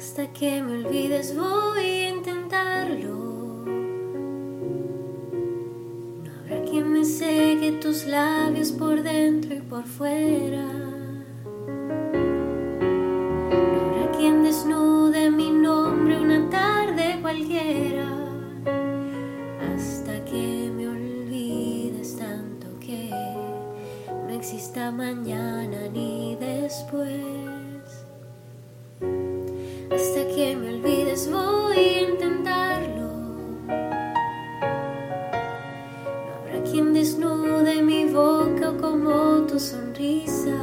Hasta que me olvides voy a intentarlo. No habrá quien me seque tus labios por dentro y por fuera. No habrá quien desnude mi nombre una tarde cualquiera. Hasta que me olvides tanto que no exista mañana ni después. Que me olvides voy a intentarlo. No habrá quien desnude mi boca como tu sonrisa.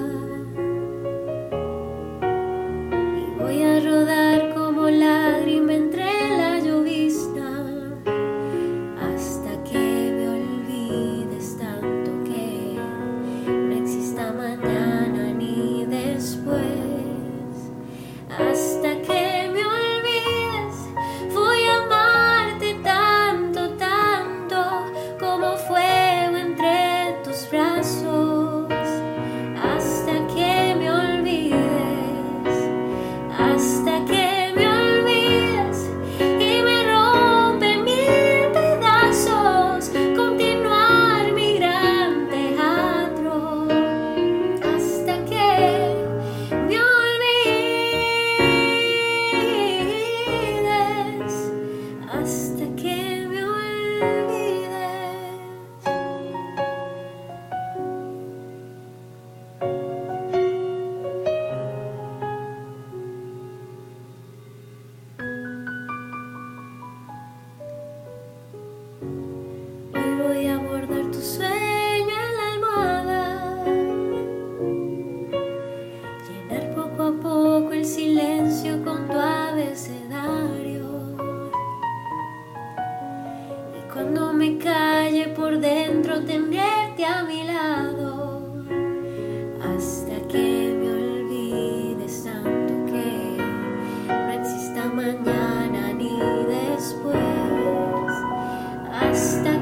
Cuando me calle por dentro, tenerte a mi lado, hasta que me olvides tanto que no exista mañana ni después. Hasta